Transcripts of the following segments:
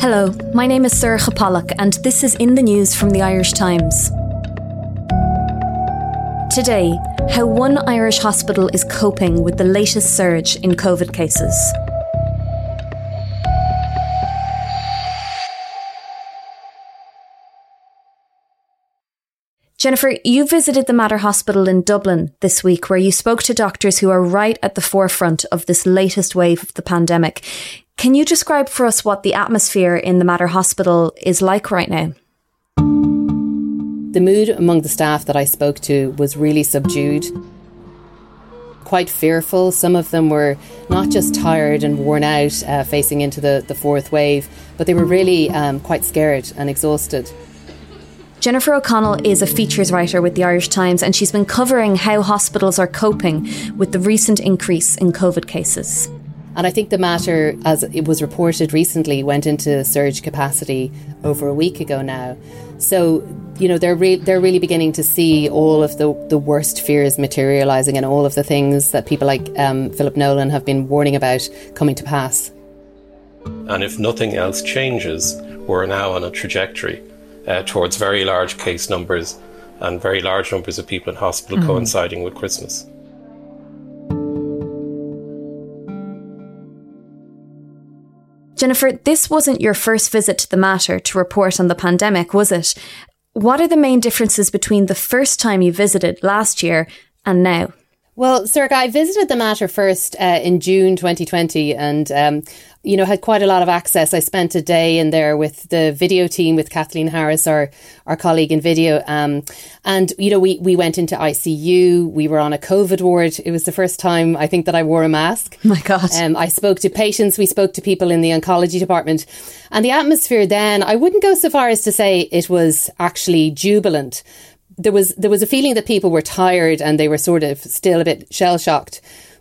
Hello, my name is Sorcha Pollak, and this is In the News from the Irish Times. Today, how one Irish hospital is coping with the latest surge in COVID cases. Jennifer, you visited the Mater Hospital in Dublin this week, where you spoke to doctors who are right at the forefront of this latest wave of the pandemic. Can you describe for us what the atmosphere in the Mater Hospital is like right now? The mood among the staff that I spoke to was really subdued, quite fearful. Some of them were not just tired and worn out uh, facing into the, the fourth wave, but they were really um, quite scared and exhausted. Jennifer O'Connell is a features writer with the Irish Times and she's been covering how hospitals are coping with the recent increase in COVID cases. And I think the Mater, as it was reported recently, went into surge capacity over a week ago now. So, you know, they're re- they're really beginning to see all of the, the worst fears materialising and all of the things that people like um, Philip Nolan have been warning about coming to pass. And if nothing else changes, we're now on a trajectory uh, towards very large case numbers and very large numbers of people in hospital mm-hmm. coinciding with Christmas. Jennifer, this wasn't your first visit to the Mater to report on the pandemic, was it? What are the main differences between the first time you visited last year and now? Well, Sorcha, I visited the Mater first uh, in June 2020 and, um, you know, had quite a lot of access. I spent a day in there with the video team, with Kathleen Harris, our, our colleague in video. Um, and, you know, we, we went into ICU. We were on a COVID ward. It was the first time I think that I wore a mask. My God. Um, I spoke to patients. We spoke to people in the oncology department. And the atmosphere then, I wouldn't go so far as to say it was actually jubilant there was there was a feeling that people were tired and they were sort of still a bit shell shocked.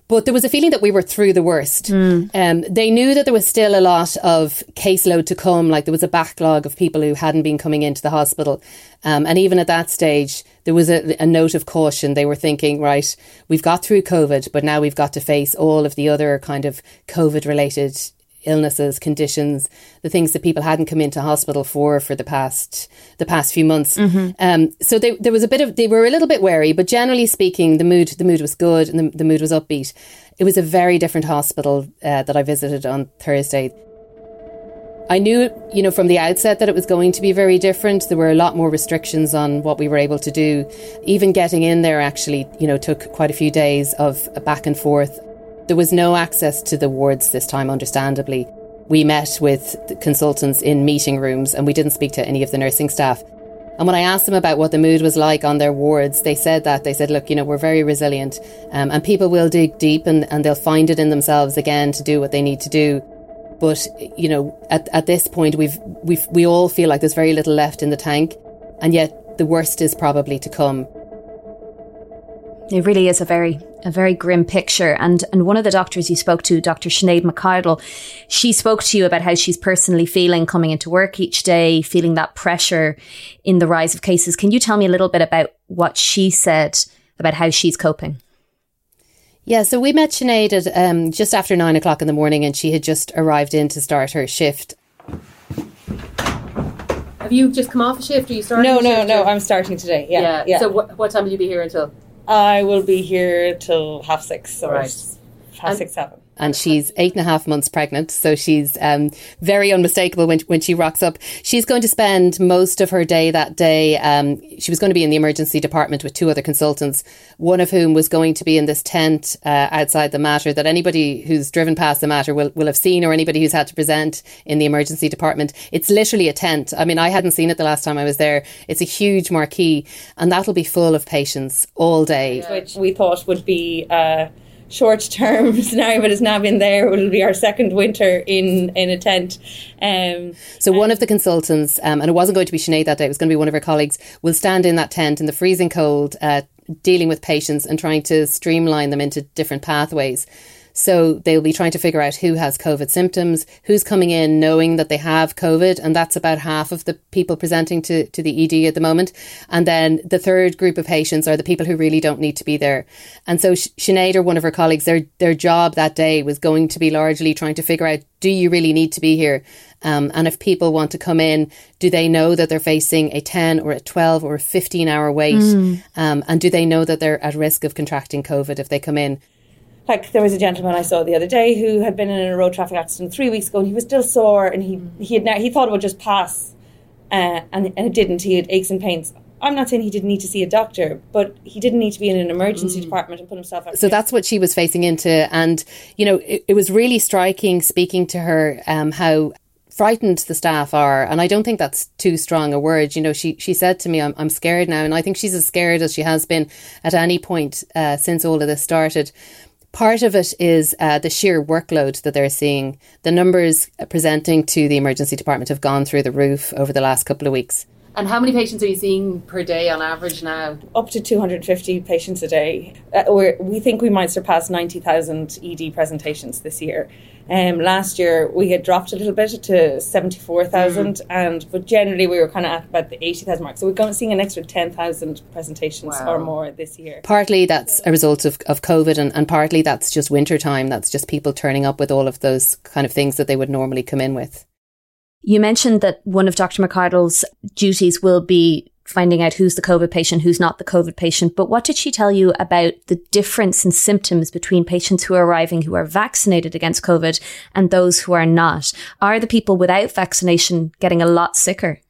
But there was a feeling that we were through the worst. Mm. Um, they knew that there was still a lot of caseload to come. Like there was a backlog of people who hadn't been coming into the hospital. Um, and even at that stage, there was a, a, note of caution. They were thinking, right, we've got through COVID, but now we've got to face all of the other kind of COVID related illnesses, conditions, the things that people hadn't come into hospital for for the past the past few months. Mm-hmm. Um, so they, there was a bit of they were a little bit wary, but generally speaking, the mood the mood was good and the, the mood was upbeat. It was a very different hospital uh, that I visited on Thursday. I knew, you know, from the outset that it was going to be very different. There were a lot more restrictions on what we were able to do. Even getting in there actually, you know, took quite a few days of back and forth. There was no access to the wards this time, understandably. We met with consultants in meeting rooms and we didn't speak to any of the nursing staff. And when I asked them about what the mood was like on their wards, they said that. They said, look, you know, we're very resilient um, and people will dig deep and, and they'll find it in themselves again to do what they need to do. But, you know, at, at this point, we've, we've, we all feel like there's very little left in the tank. And yet the worst is probably to come. It really is a very a very grim picture. And and one of the doctors you spoke to, Dr. Sinead McArdle, she spoke to you about how she's personally feeling coming into work each day, feeling that pressure in the rise of cases. Can you tell me a little bit about what she said about how she's coping? Yeah, so we met Sinead at um, just after nine o'clock in the morning, and she had just arrived in to start her shift. Have you just come off a shift? Or you starting? No, no, no. Or? I'm starting today. Yeah, yeah. yeah. So, wh- what time will you be here until? I will be here till half six. So right. half six, seven and she's eight and a half months pregnant. So she's um, very unmistakable when, when she rocks up. She's going to spend most of her day that day. Um, she was going to be in the emergency department with two other consultants, one of whom was going to be in this tent uh, outside the Mater that anybody who's driven past the Mater will, will have seen or anybody who's had to present in the emergency department. It's literally a tent. I mean, I hadn't seen it the last time I was there. It's a huge marquee and that'll be full of patients all day. Which we thought would be... Uh, short term scenario, but it's now been there. It'll be our second winter in in a tent. Um, so one of the consultants, um, and it wasn't going to be Sinead that day, it was going to be one of her colleagues, will stand in that tent in the freezing cold, uh, dealing with patients and trying to streamline them into different pathways. So they'll be trying to figure out who has COVID symptoms, who's coming in knowing that they have COVID, and that's about half of the people presenting to, to the ED at the moment. And then the third group of patients are the people who really don't need to be there. And so Sinead or one of her colleagues, their their job that day was going to be largely trying to figure out do you really need to be here? Um, and if people want to come in, do they know that they're facing a 10 or a 12 or a 15 hour wait? Mm. Um, and do they know that they're at risk of contracting COVID if they come in? Like there was a gentleman I saw the other day who had been in a road traffic accident three weeks ago and he was still sore and he, he had now, he thought it would just pass uh, and, and it didn't. He had aches and pains. I'm not saying he didn't need to see a doctor, but he didn't need to be in an emergency mm. department and put himself out. So that's what she was facing into. And, you know, it, it was really striking speaking to her um, how frightened the staff are. And I don't think that's too strong a word. You know, she, she said to me, I'm, I'm scared now. And I think she's as scared as she has been at any point uh, since all of this started. Part of it is uh, the sheer workload that they're seeing. The numbers presenting to the emergency department have gone through the roof over the last couple of weeks. And how many patients are you seeing per day on average now? Up to 250 patients a day. Uh, we think we might surpass 90,000 ED presentations this year. Um, last year we had dropped a little bit to 74,000 mm. and but generally we were kind of at about the 80,000 mark. So we're going to see an extra 10,000 presentations wow. or more this year. Partly that's a result of, of COVID and, and partly that's just winter time. That's just people turning up with all of those kind of things that they would normally come in with. You mentioned that one of Dr. McArdle's duties will be finding out who's the COVID patient, who's not the COVID patient. But what did she tell you about the difference in symptoms between patients who are arriving who are vaccinated against COVID and those who are not? Are the people without vaccination getting a lot sicker?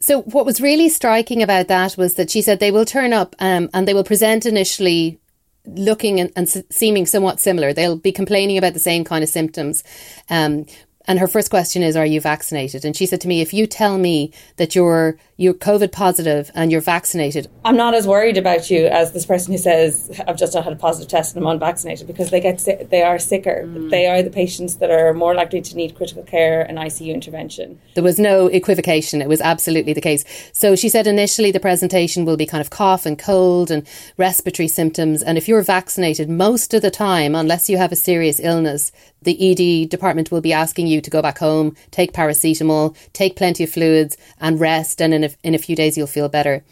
So, what was really striking about that was that she said they will turn up um, and they will present initially looking and, and, seeming somewhat similar. They'll be complaining about the same kind of symptoms. Um, and her first question is, Are you vaccinated? And she said to me, If you tell me that you're you're COVID positive and you're vaccinated. I'm not as worried about you as this person who says I've just not had a positive test and I'm unvaccinated because they get sick, they are sicker. Mm. They are the patients that are more likely to need critical care and ICU intervention. There was no equivocation. It was absolutely the case. So she said initially the presentation will be kind of cough and cold and respiratory symptoms. And if you're vaccinated, most of the time, unless you have a serious illness, the ED department will be asking you to go back home, take paracetamol, take plenty of fluids, and rest. And in a, in a few days, you'll feel better.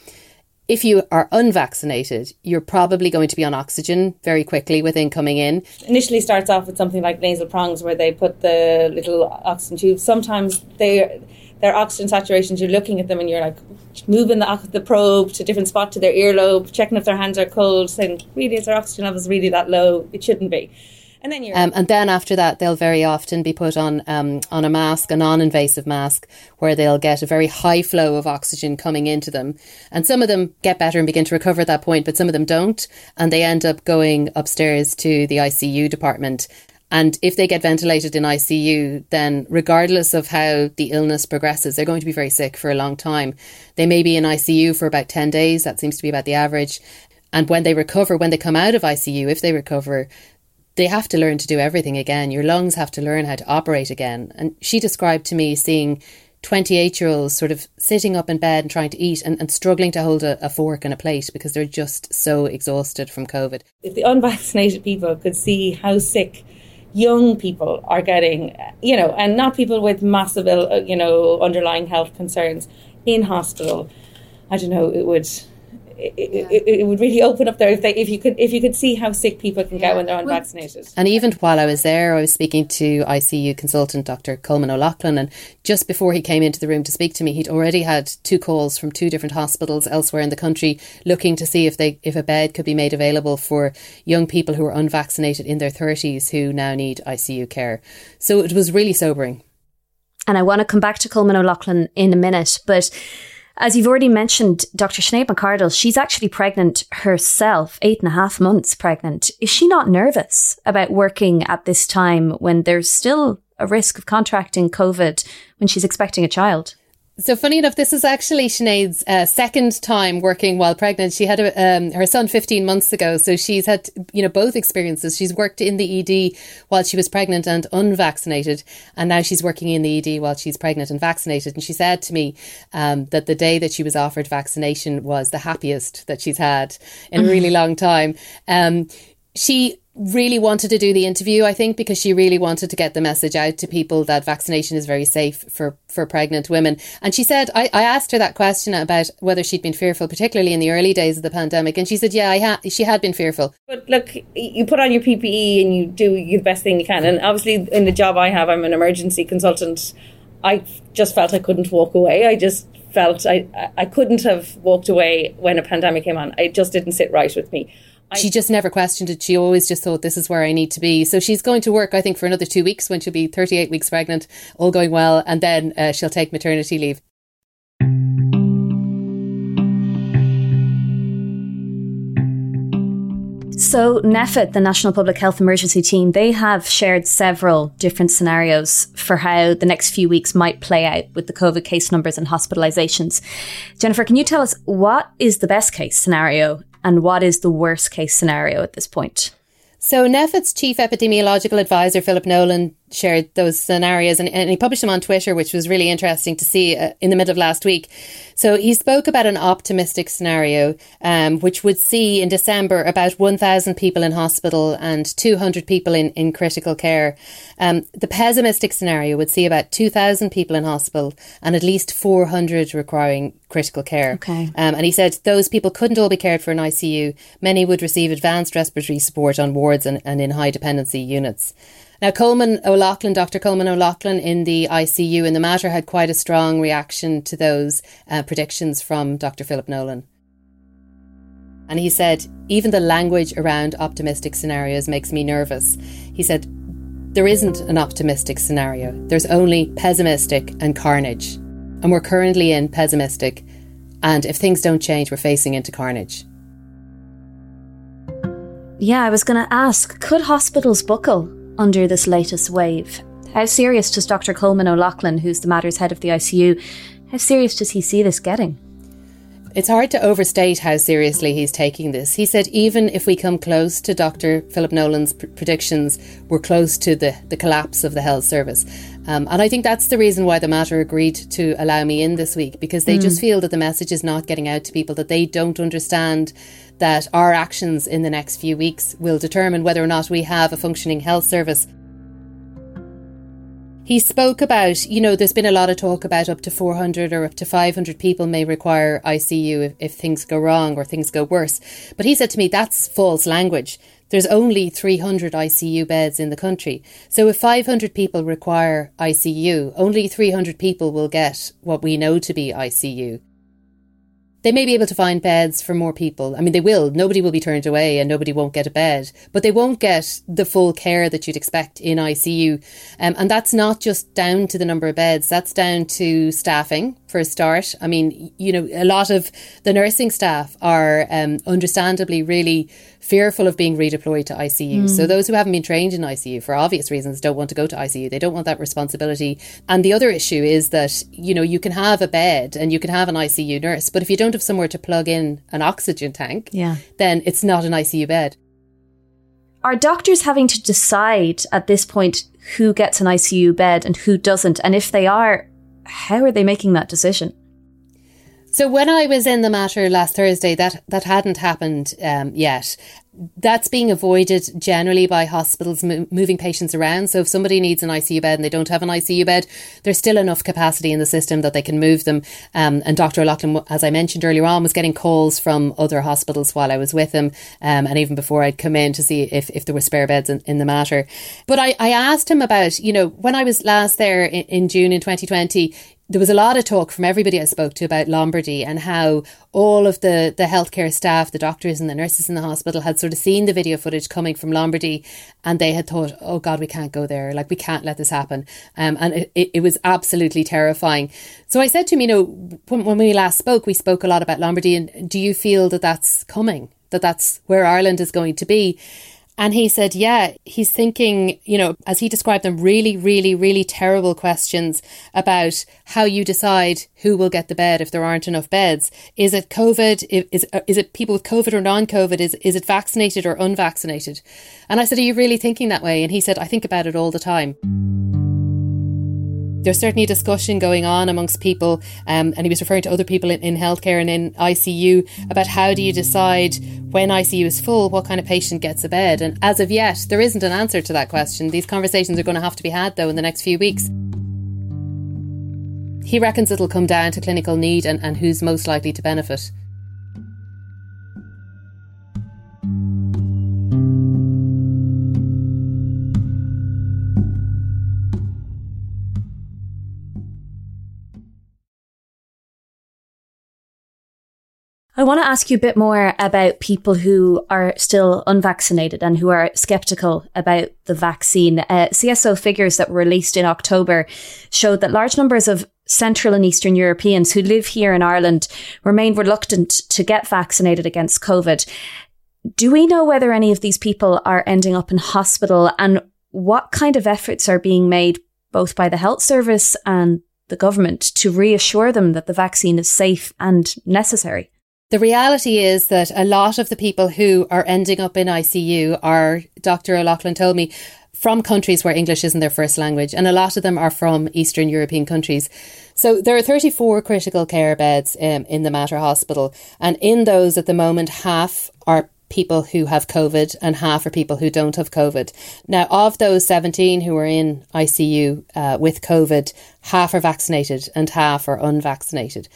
If you are unvaccinated, you're probably going to be on oxygen very quickly within coming in. Initially, starts off with something like nasal prongs, where they put the little oxygen tubes. Sometimes they their oxygen saturations, you're looking at them and you're like moving the, the probe to a different spot to their earlobe, checking if their hands are cold, saying, really, is their oxygen levels really that low? It shouldn't be. And then, um, and then after that, they'll very often be put on um, on a mask, a non-invasive mask, where they'll get a very high flow of oxygen coming into them. And some of them get better and begin to recover at that point, but some of them don't, and they end up going upstairs to the ICU department. And if they get ventilated in ICU, then regardless of how the illness progresses, they're going to be very sick for a long time. They may be in ICU for about 10 days. That seems to be about the average. And when they recover, when they come out of ICU, if they recover, they have to learn to do everything again. Your lungs have to learn how to operate again. And she described to me seeing 28 year olds sort of sitting up in bed and trying to eat and, and struggling to hold a, a, fork and a plate because they're just so exhausted from COVID. If the unvaccinated people could see how sick young people are getting, you know, and not people with massive, uh, you know, underlying health concerns in hospital, I don't know, it would it, it, it, would really open up there if, they, if you could if you could see how sick people can yeah. get when they're unvaccinated. And even while I was there, I was speaking to ICU consultant Dr. Colman O'Loughlin, and just before he came into the room to speak to me, he'd already had two calls from two different hospitals elsewhere in the country looking to see if they if a bed could be made available for young people who are unvaccinated in their thirties who now need ICU care. So it was really sobering. And I want to come back to Colman O'Loughlin in a minute, but as you've already mentioned, Dr. Sinead McArdle, she's actually pregnant herself, eight and a half months pregnant. Is she not nervous about working at this time when there's still a risk of contracting COVID when she's expecting a child? So funny enough, this is actually Sinead's uh, second time working while pregnant. She had a, um, her son 15 months ago, so she's had you know both experiences. She's worked in the ED while she was pregnant and unvaccinated, and now she's working in the ED while she's pregnant and vaccinated. And she said to me um, that the day that she was offered vaccination was the happiest that she's had in a really long time. Um, she really wanted to do the interview, I think, because she really wanted to get the message out to people that vaccination is very safe for, for pregnant women. And she said, I, I asked her that question about whether she'd been fearful, particularly in the early days of the pandemic. And she said, yeah, I ha- she had been fearful. But look, you put on your PPE and you do the best thing you can. And obviously, in the job I have, I'm an emergency consultant. I just felt I couldn't walk away. I just felt I, I couldn't have walked away when a pandemic came on. It just didn't sit right with me she just never questioned it. She always just thought this is where I need to be. So she's going to work, I think, for another two weeks when she'll be 38 weeks pregnant, all going well, and then uh, she'll take maternity leave. So, NPHET, the National Public Health Emergency Team, they have shared several different scenarios for how the next few weeks might play out with the COVID case numbers and hospitalizations. Jennifer, can you tell us what is the best case scenario and what is the worst case scenario at this point? So, NPHET's chief epidemiological advisor, Philip Nolan, shared those scenarios and, and, he published them on Twitter, which was really interesting to see uh, in the middle of last week. So he spoke about an optimistic scenario, um, which would see in December about 1,000 people in hospital and 200 people in, in critical care. Um, the pessimistic scenario would see about 2,000 people in hospital and at least 400 requiring critical care. Okay. Um, and he said those people couldn't all be cared for in ICU. Many would receive advanced respiratory support on wards and, and in high dependency units. Now, Colman O'Loughlin, Dr. Colman O'Loughlin in the ICU in the Mater had quite a strong reaction to those uh, predictions from Dr. Philip Nolan. And he said, even the language around optimistic scenarios makes me nervous. He said, there isn't an optimistic scenario, there's only pessimistic and carnage. And we're currently in pessimistic, and if things don't change, we're facing into carnage. Yeah, I was going to ask could hospitals buckle under this latest wave. How serious does Dr. Colman O'Loughlin, who's the Mater's head of the ICU, how serious does he see this getting? It's hard to overstate how seriously he's taking this. He said, even if we come close to Dr. Philip Nolan's pr- predictions, we're close to the, the collapse of the health service. Um, and I think that's the reason why the Mater agreed to allow me in this week, because they mm. just feel that the message is not getting out to people, that they don't understand that our actions in the next few weeks will determine whether or not we have a functioning health service. He spoke about, you know, there's been a lot of talk about up to 400 or up to 500 people may require ICU if, if things go wrong or things go worse. But he said to me, that's false language. There's only 300 ICU beds in the country. So if 500 people require ICU, only 300 people will get what we know to be ICU they may be able to find beds for more people. I mean, they will. Nobody will be turned away and nobody won't get a bed, but they won't get the full care that you'd expect in ICU. Um, and that's not just down to the number of beds, that's down to staffing for a start. I mean, you know, a lot of the nursing staff are um, understandably really fearful of being redeployed to ICU. Mm. So those who haven't been trained in ICU for obvious reasons don't want to go to ICU. They don't want that responsibility. And the other issue is that, you know, you can have a bed and you can have an ICU nurse, but if you don't have somewhere to plug in an oxygen tank, yeah. then it's not an ICU bed. Are doctors having to decide at this point who gets an ICU bed and who doesn't? And if they are, how are they making that decision? So when I was in the Mater last Thursday, that that hadn't happened um, yet. That's being avoided generally by hospitals mo- moving patients around. So if somebody needs an ICU bed and they don't have an ICU bed, there's still enough capacity in the system that they can move them. Um, and Dr. O'Loughlin, as I mentioned earlier on, was getting calls from other hospitals while I was with him, um, and even before I'd come in to see if, if there were spare beds in, in the Mater. But I, I asked him about, you know, when I was last there in, in June in 2020, there was a lot of talk from everybody I spoke to about Lombardy and how all of the, the healthcare staff, the doctors and the nurses in the hospital had sort of seen the video footage coming from Lombardy and they had thought, oh God, we can't go there. Like, we can't let this happen. Um, and it, it, was absolutely terrifying. So I said to him, you know, when, when we last spoke, we spoke a lot about Lombardy. And do you feel that that's coming? That that's where Ireland is going to be? And he said, yeah, he's thinking, you know, as he described them, really, really, really terrible questions about how you decide who will get the bed if there aren't enough beds. Is it COVID? Is, uh, is it people with COVID or non COVID? Is, is it vaccinated or unvaccinated? And I said, Are you really thinking that way? And he said, I think about it all the time. There's certainly a discussion going on amongst people, um, and he was referring to other people in, in healthcare and in ICU about how do you decide when ICU is full, what kind of patient gets a bed. And as of yet, there isn't an answer to that question. These conversations are going to have to be had, though, in the next few weeks. He reckons it'll come down to clinical need and, and who's most likely to benefit. I want to ask you a bit more about people who are still unvaccinated and who are skeptical about the vaccine. Uh, CSO figures that were released in October showed that large numbers of Central and Eastern Europeans who live here in Ireland remain reluctant to get vaccinated against COVID. Do we know whether any of these people are ending up in hospital and what kind of efforts are being made both by the health service and the government to reassure them that the vaccine is safe and necessary? The reality is that a lot of the people who are ending up in ICU are, Dr. O'Loughlin told me, from countries where English isn't their first language, and a lot of them are from Eastern European countries. So there are 34 critical care beds um, in the Mater Hospital, and in those at the moment, half are people who have COVID and half are people who don't have COVID. Now, of those 17 who are in ICU uh, with COVID, half are vaccinated and half are unvaccinated.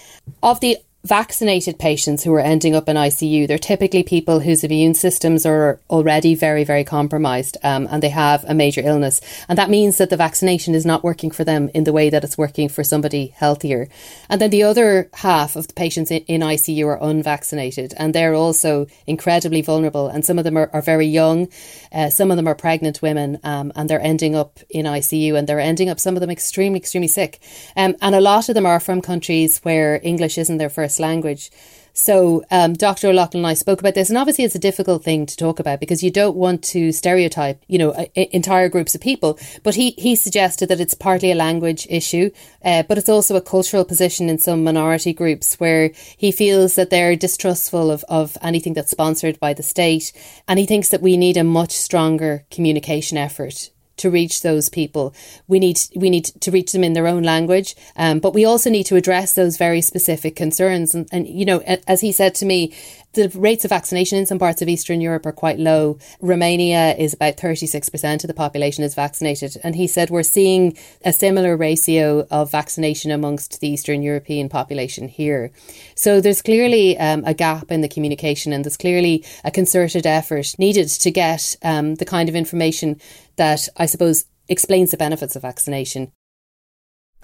Of the vaccinated patients who are ending up in ICU, they're typically people whose immune systems are already very, very compromised um, and they have a major illness. And that means that the vaccination is not working for them in the way that it's working for somebody healthier. And then the other half of the patients in, in ICU are unvaccinated and they're also incredibly vulnerable. And some of them are, are very young, uh, some of them are pregnant women, um, and they're ending up in ICU and they're ending up, some of them extremely, extremely sick. Um, and a lot of them are from countries where English isn't their first language. So, um, Dr. O'Loughlin and I spoke about this, and obviously it's a difficult thing to talk about because you don't want to stereotype, you know, entire groups of people. But he he suggested that it's partly a language issue, uh, but it's also a cultural position in some minority groups where he feels that they're distrustful of of anything that's sponsored by the state, and he thinks that we need a much stronger communication effort to reach those people. We need we need to reach them in their own language, um, but we also need to address those very specific concerns. And, and you know, as he said to me, the rates of vaccination in some parts of Eastern Europe are quite low. Romania is about 36% of the population is vaccinated. And he said we're seeing a similar ratio of vaccination amongst the Eastern European population here. So there's clearly um, a gap in the communication and there's clearly a concerted effort needed to get um, the kind of information that I suppose explains the benefits of vaccination.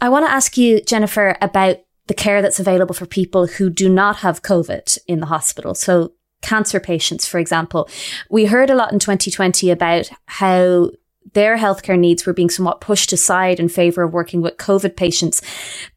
I want to ask you, Jennifer, about the care that's available for people who do not have COVID in the hospital. So cancer patients, for example. We heard a lot in 2020 about how their healthcare needs were being somewhat pushed aside in favour of working with COVID patients.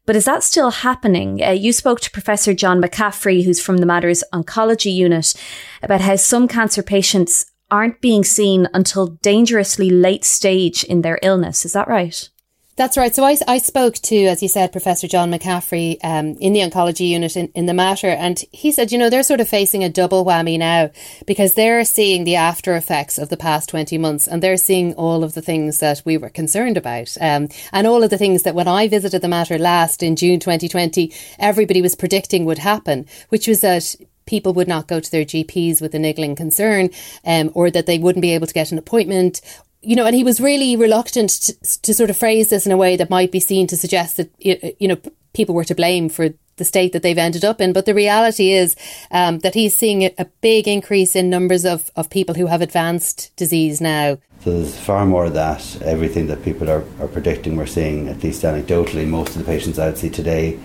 But is that still happening? Uh, you spoke to Professor John McCaffrey, who's from the Mater's Oncology Unit, about how some cancer patients aren't being seen until dangerously late stage in their illness. Is that right? That's right. So I, I spoke to, as you said, Professor John McCaffrey um, in the oncology unit in, in the Mater. and he said, you know, they're sort of facing a double whammy now because they're seeing the after effects of the past 20 months and they're seeing all of the things that we were concerned about. Um, and all of the things that when I visited the Mater last in June 2020, everybody was predicting would happen, which was that people would not go to their GPs with a niggling concern, um, or that they wouldn't be able to get an appointment, you know, and he was really reluctant to, to sort of phrase this in a way that might be seen to suggest that, you know, people were to blame for the state that they've ended up in. But the reality is um, that he's seeing a big increase in numbers of, of people who have advanced disease now. So there's far more of that. Everything that people are, are predicting, we're seeing, at least anecdotally, most of the patients I'd see today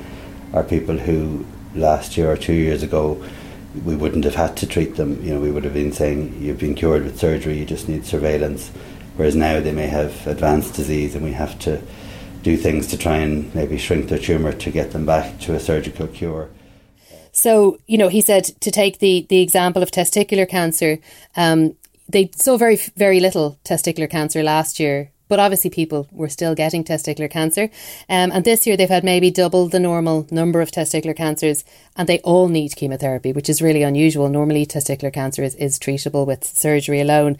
are people who last year or two years ago we wouldn't have had to treat them. You know, we would have been saying you've been cured with surgery, you just need surveillance whereas now they may have advanced disease and we have to do things to try and maybe shrink their tumour to get them back to a surgical cure. So, you know, he said to take the, the example of testicular cancer, um, they saw very, very little testicular cancer last year but obviously, people were still getting testicular cancer. Um, and this year, they've had maybe double the normal number of testicular cancers, and they all need chemotherapy, which is really unusual. Normally, testicular cancer is, is treatable with surgery alone.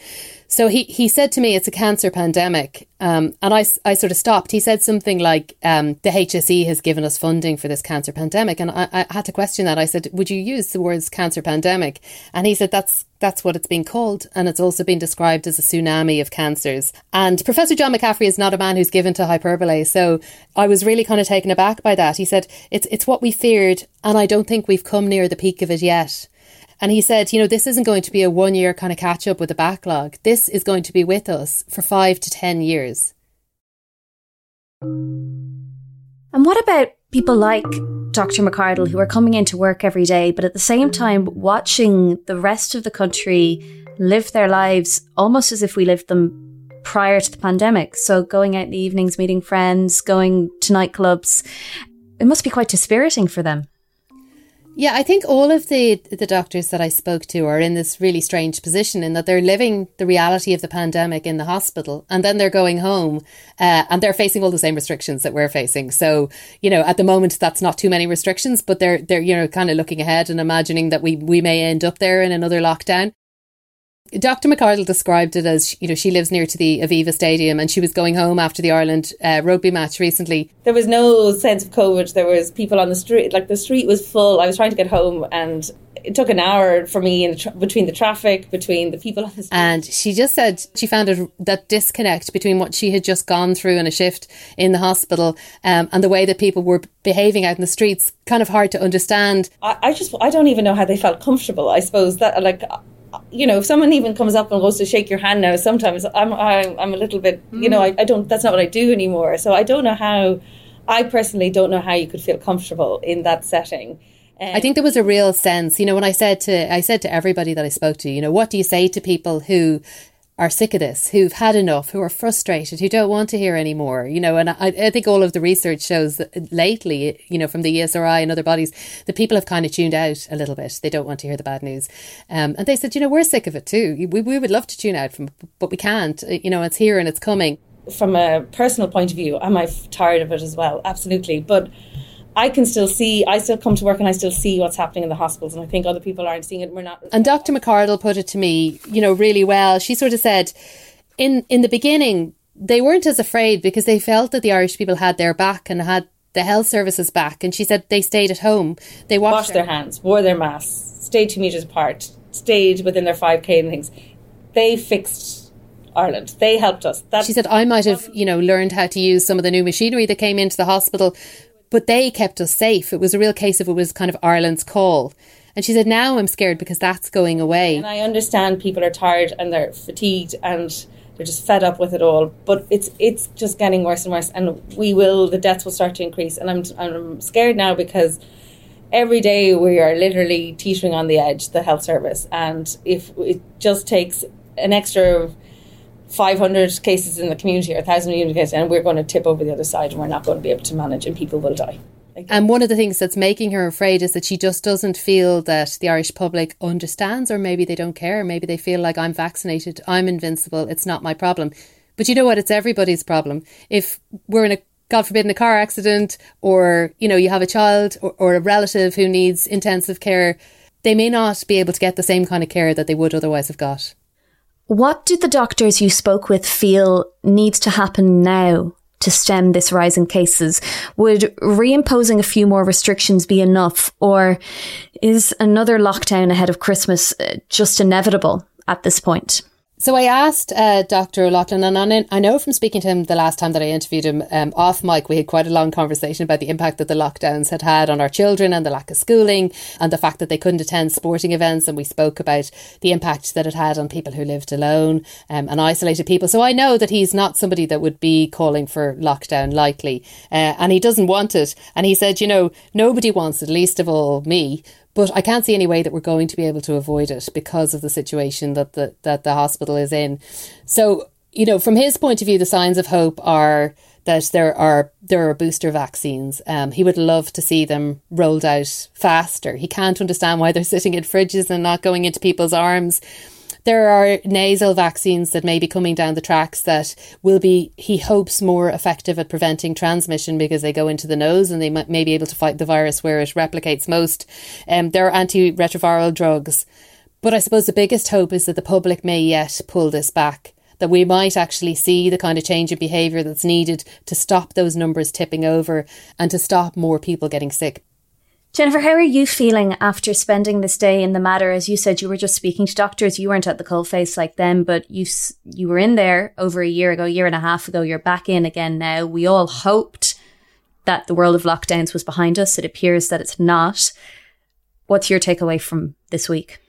So he, he said to me, it's a cancer pandemic. Um, and I, I sort of stopped. He said something like, um, the HSE has given us funding for this cancer pandemic. And I, I had to question that. I said, would you use the words cancer pandemic? And he said, that's, that's what it's been called. And it's also been described as a tsunami of cancers. And Professor John McCaffrey is not a man who's given to hyperbole. So I was really kind of taken aback by that. He said, it's, it's what we feared. And I don't think we've come near the peak of it yet. And he said, you know, this isn't going to be a one year kind of catch up with a backlog. This is going to be with us for five to 10 years. And what about people like Dr. McArdle who are coming into work every day, but at the same time watching the rest of the country live their lives almost as if we lived them prior to the pandemic? So going out in the evenings, meeting friends, going to nightclubs. It must be quite dispiriting for them. Yeah, I think all of the the doctors that I spoke to are in this really strange position in that they're living the reality of the pandemic in the hospital, and then they're going home, uh, and they're facing all the same restrictions that we're facing. So, you know, at the moment, that's not too many restrictions, but they're they're you know kind of looking ahead and imagining that we we may end up there in another lockdown. Dr. McArdle described it as, you know, she lives near to the Aviva Stadium and she was going home after the Ireland uh, rugby match recently. There was no sense of COVID. There was people on the street, like the street was full. I was trying to get home and it took an hour for me in the tra- between the traffic, between the people on the street. And she just said she found it, that disconnect between what she had just gone through in a shift in the hospital um, and the way that people were behaving out in the streets kind of hard to understand. I, I just, I don't even know how they felt comfortable. I suppose that, like, you know, if someone even comes up and goes to shake your hand now, sometimes I'm I'm, I'm a little bit, you know, I, I don't. That's not what I do anymore. So I don't know how. I personally don't know how you could feel comfortable in that setting. Um, I think there was a real sense, you know, when I said to I said to everybody that I spoke to, you know, what do you say to people who are sick of this, who've had enough, who are frustrated, who don't want to hear anymore, you know, and I, I think all of the research shows that lately, you know, from the ESRI and other bodies, that people have kind of tuned out a little bit. They don't want to hear the bad news. Um, and they said, you know, we're sick of it too. We, we would love to tune out from, but we can't, you know, it's here and it's coming. From a personal point of view, am I tired of it as well? Absolutely. But I can still see, I still come to work and I still see what's happening in the hospitals. And I think other people aren't seeing it. We're not. And Dr. McArdle put it to me, you know, really well. She sort of said, in, in the beginning, they weren't as afraid because they felt that the Irish people had their back and had the health services back. And she said they stayed at home. They washed, washed their, hands, wore their masks, stayed two metres apart, stayed within their 5K and things. They fixed Ireland. They helped us. That, she said, I might have, um, you know, learned how to use some of the new machinery that came into the hospital, but they kept us safe. It was a real case of it was kind of Ireland's call. And she said, now I'm scared because that's going away. And I understand people are tired and they're fatigued and they're just fed up with it all. But it's it's just getting worse and worse. And we will, the deaths will start to increase. And I'm, I'm scared now because every day we are literally teetering on the edge, the health service. And if it just takes an extra 500 cases in the community or 1,000 cases, and we're going to tip over the other side and we're not going to be able to manage and people will die. And one of the things that's making her afraid is that she just doesn't feel that the Irish public understands, or maybe they don't care. Maybe they feel like I'm vaccinated, I'm invincible, it's not my problem. But you know what? It's everybody's problem. If we're in a God forbid, in a car accident, or you know, you have a child or, or a relative who needs intensive care, they may not be able to get the same kind of care that they would otherwise have got. What do the doctors you spoke with feel needs to happen now to stem this rise in cases? Would reimposing a few more restrictions be enough, or is another lockdown ahead of Christmas uh, just inevitable at this point? So I asked uh, Dr. O'Loughlin, and I know from speaking to him the last time that I interviewed him um, off mic, we had quite a long conversation about the impact that the lockdowns had had on our children and the lack of schooling and the fact that they couldn't attend sporting events. And we spoke about the impact that it had on people who lived alone um, and isolated people. So I know that he's not somebody that would be calling for lockdown likely, uh, and he doesn't want it. And he said, you know, nobody wants it, least of all me. But I can't see any way that we're going to be able to avoid it because of the situation that the that the hospital is in. So, you know, from his point of view, the signs of hope are that there are there are booster vaccines. Um, he would love to see them rolled out faster. He can't understand why they're sitting in fridges and not going into people's arms. There are nasal vaccines that may be coming down the tracks that will be, he hopes, more effective at preventing transmission because they go into the nose and they may be able to fight the virus where it replicates most. Um, there are antiretroviral drugs. But I suppose the biggest hope is that the public may yet pull this back that we might actually see the kind of change in behaviour that's needed to stop those numbers tipping over and to stop more people getting sick. Jennifer, how are you feeling after spending this day in the Mater? As you said, you were just speaking to doctors. You weren't at the coalface like them, but you you were in there over a year ago, year and a half ago. You're back in again now. We all hoped that the world of lockdowns was behind us. It appears that it's not. What's your takeaway from this week?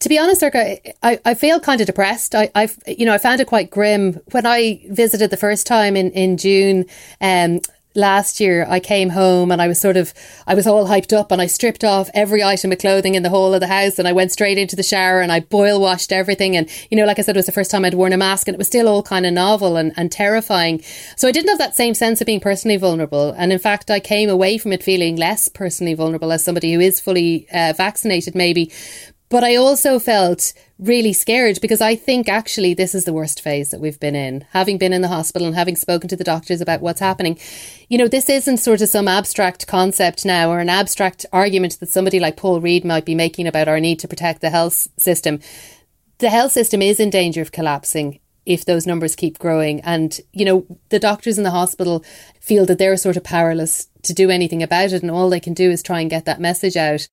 To be honest, Erica, I, I feel kind of depressed. I, I've, you know, I found it quite grim when I visited the first time in, in June. Um, last year I came home and I was sort of I was all hyped up and I stripped off every item of clothing in the whole of the house and I went straight into the shower and I boil washed everything. And you know like I said it was the first time I'd worn a mask and it was still all kind of novel and, and terrifying. So I didn't have that same sense of being personally vulnerable. And in fact I came away from it feeling less personally vulnerable as somebody who is fully uh, vaccinated maybe but I also felt really scared because I think actually this is the worst phase that we've been in. Having been in the hospital and having spoken to the doctors about what's happening, you know, this isn't sort of some abstract concept now or an abstract argument that somebody like Paul Reid might be making about our need to protect the health system. The health system is in danger of collapsing if those numbers keep growing. And, you know, the doctors in the hospital feel that they're sort of powerless to do anything about it. And all they can do is try and get that message out.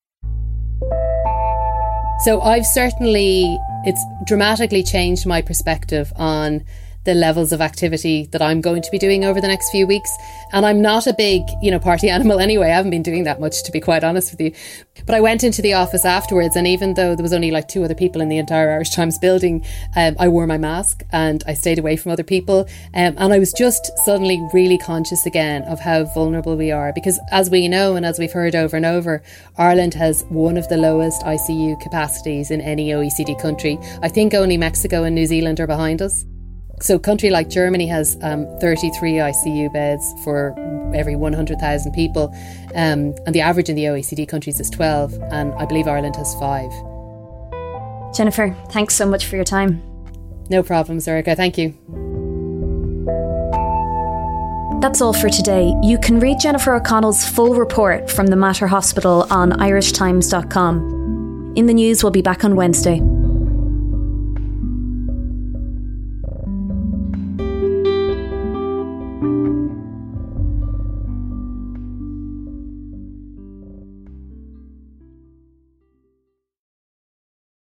So I've certainly, it's dramatically changed my perspective on the levels of activity that I'm going to be doing over the next few weeks. And I'm not a big, you know, party animal anyway. I haven't been doing that much, to be quite honest with you. But I went into the office afterwards, and even though there was only like two other people in the entire Irish Times building, um, I wore my mask and I stayed away from other people. Um, and I was just suddenly really conscious again of how vulnerable we are. Because as we know, and as we've heard over and over, Ireland has one of the lowest ICU capacities in any OECD country. I think only Mexico and New Zealand are behind us. So, a country like Germany has um, 33 ICU beds for every 100,000 people, um, and the average in the OECD countries is 12, and I believe Ireland has five. Jennifer, thanks so much for your time. No problems, Erica. Thank you. That's all for today. You can read Jennifer O'Connell's full report from the Mater Hospital on irishtimes.com. In the news, we'll be back on Wednesday.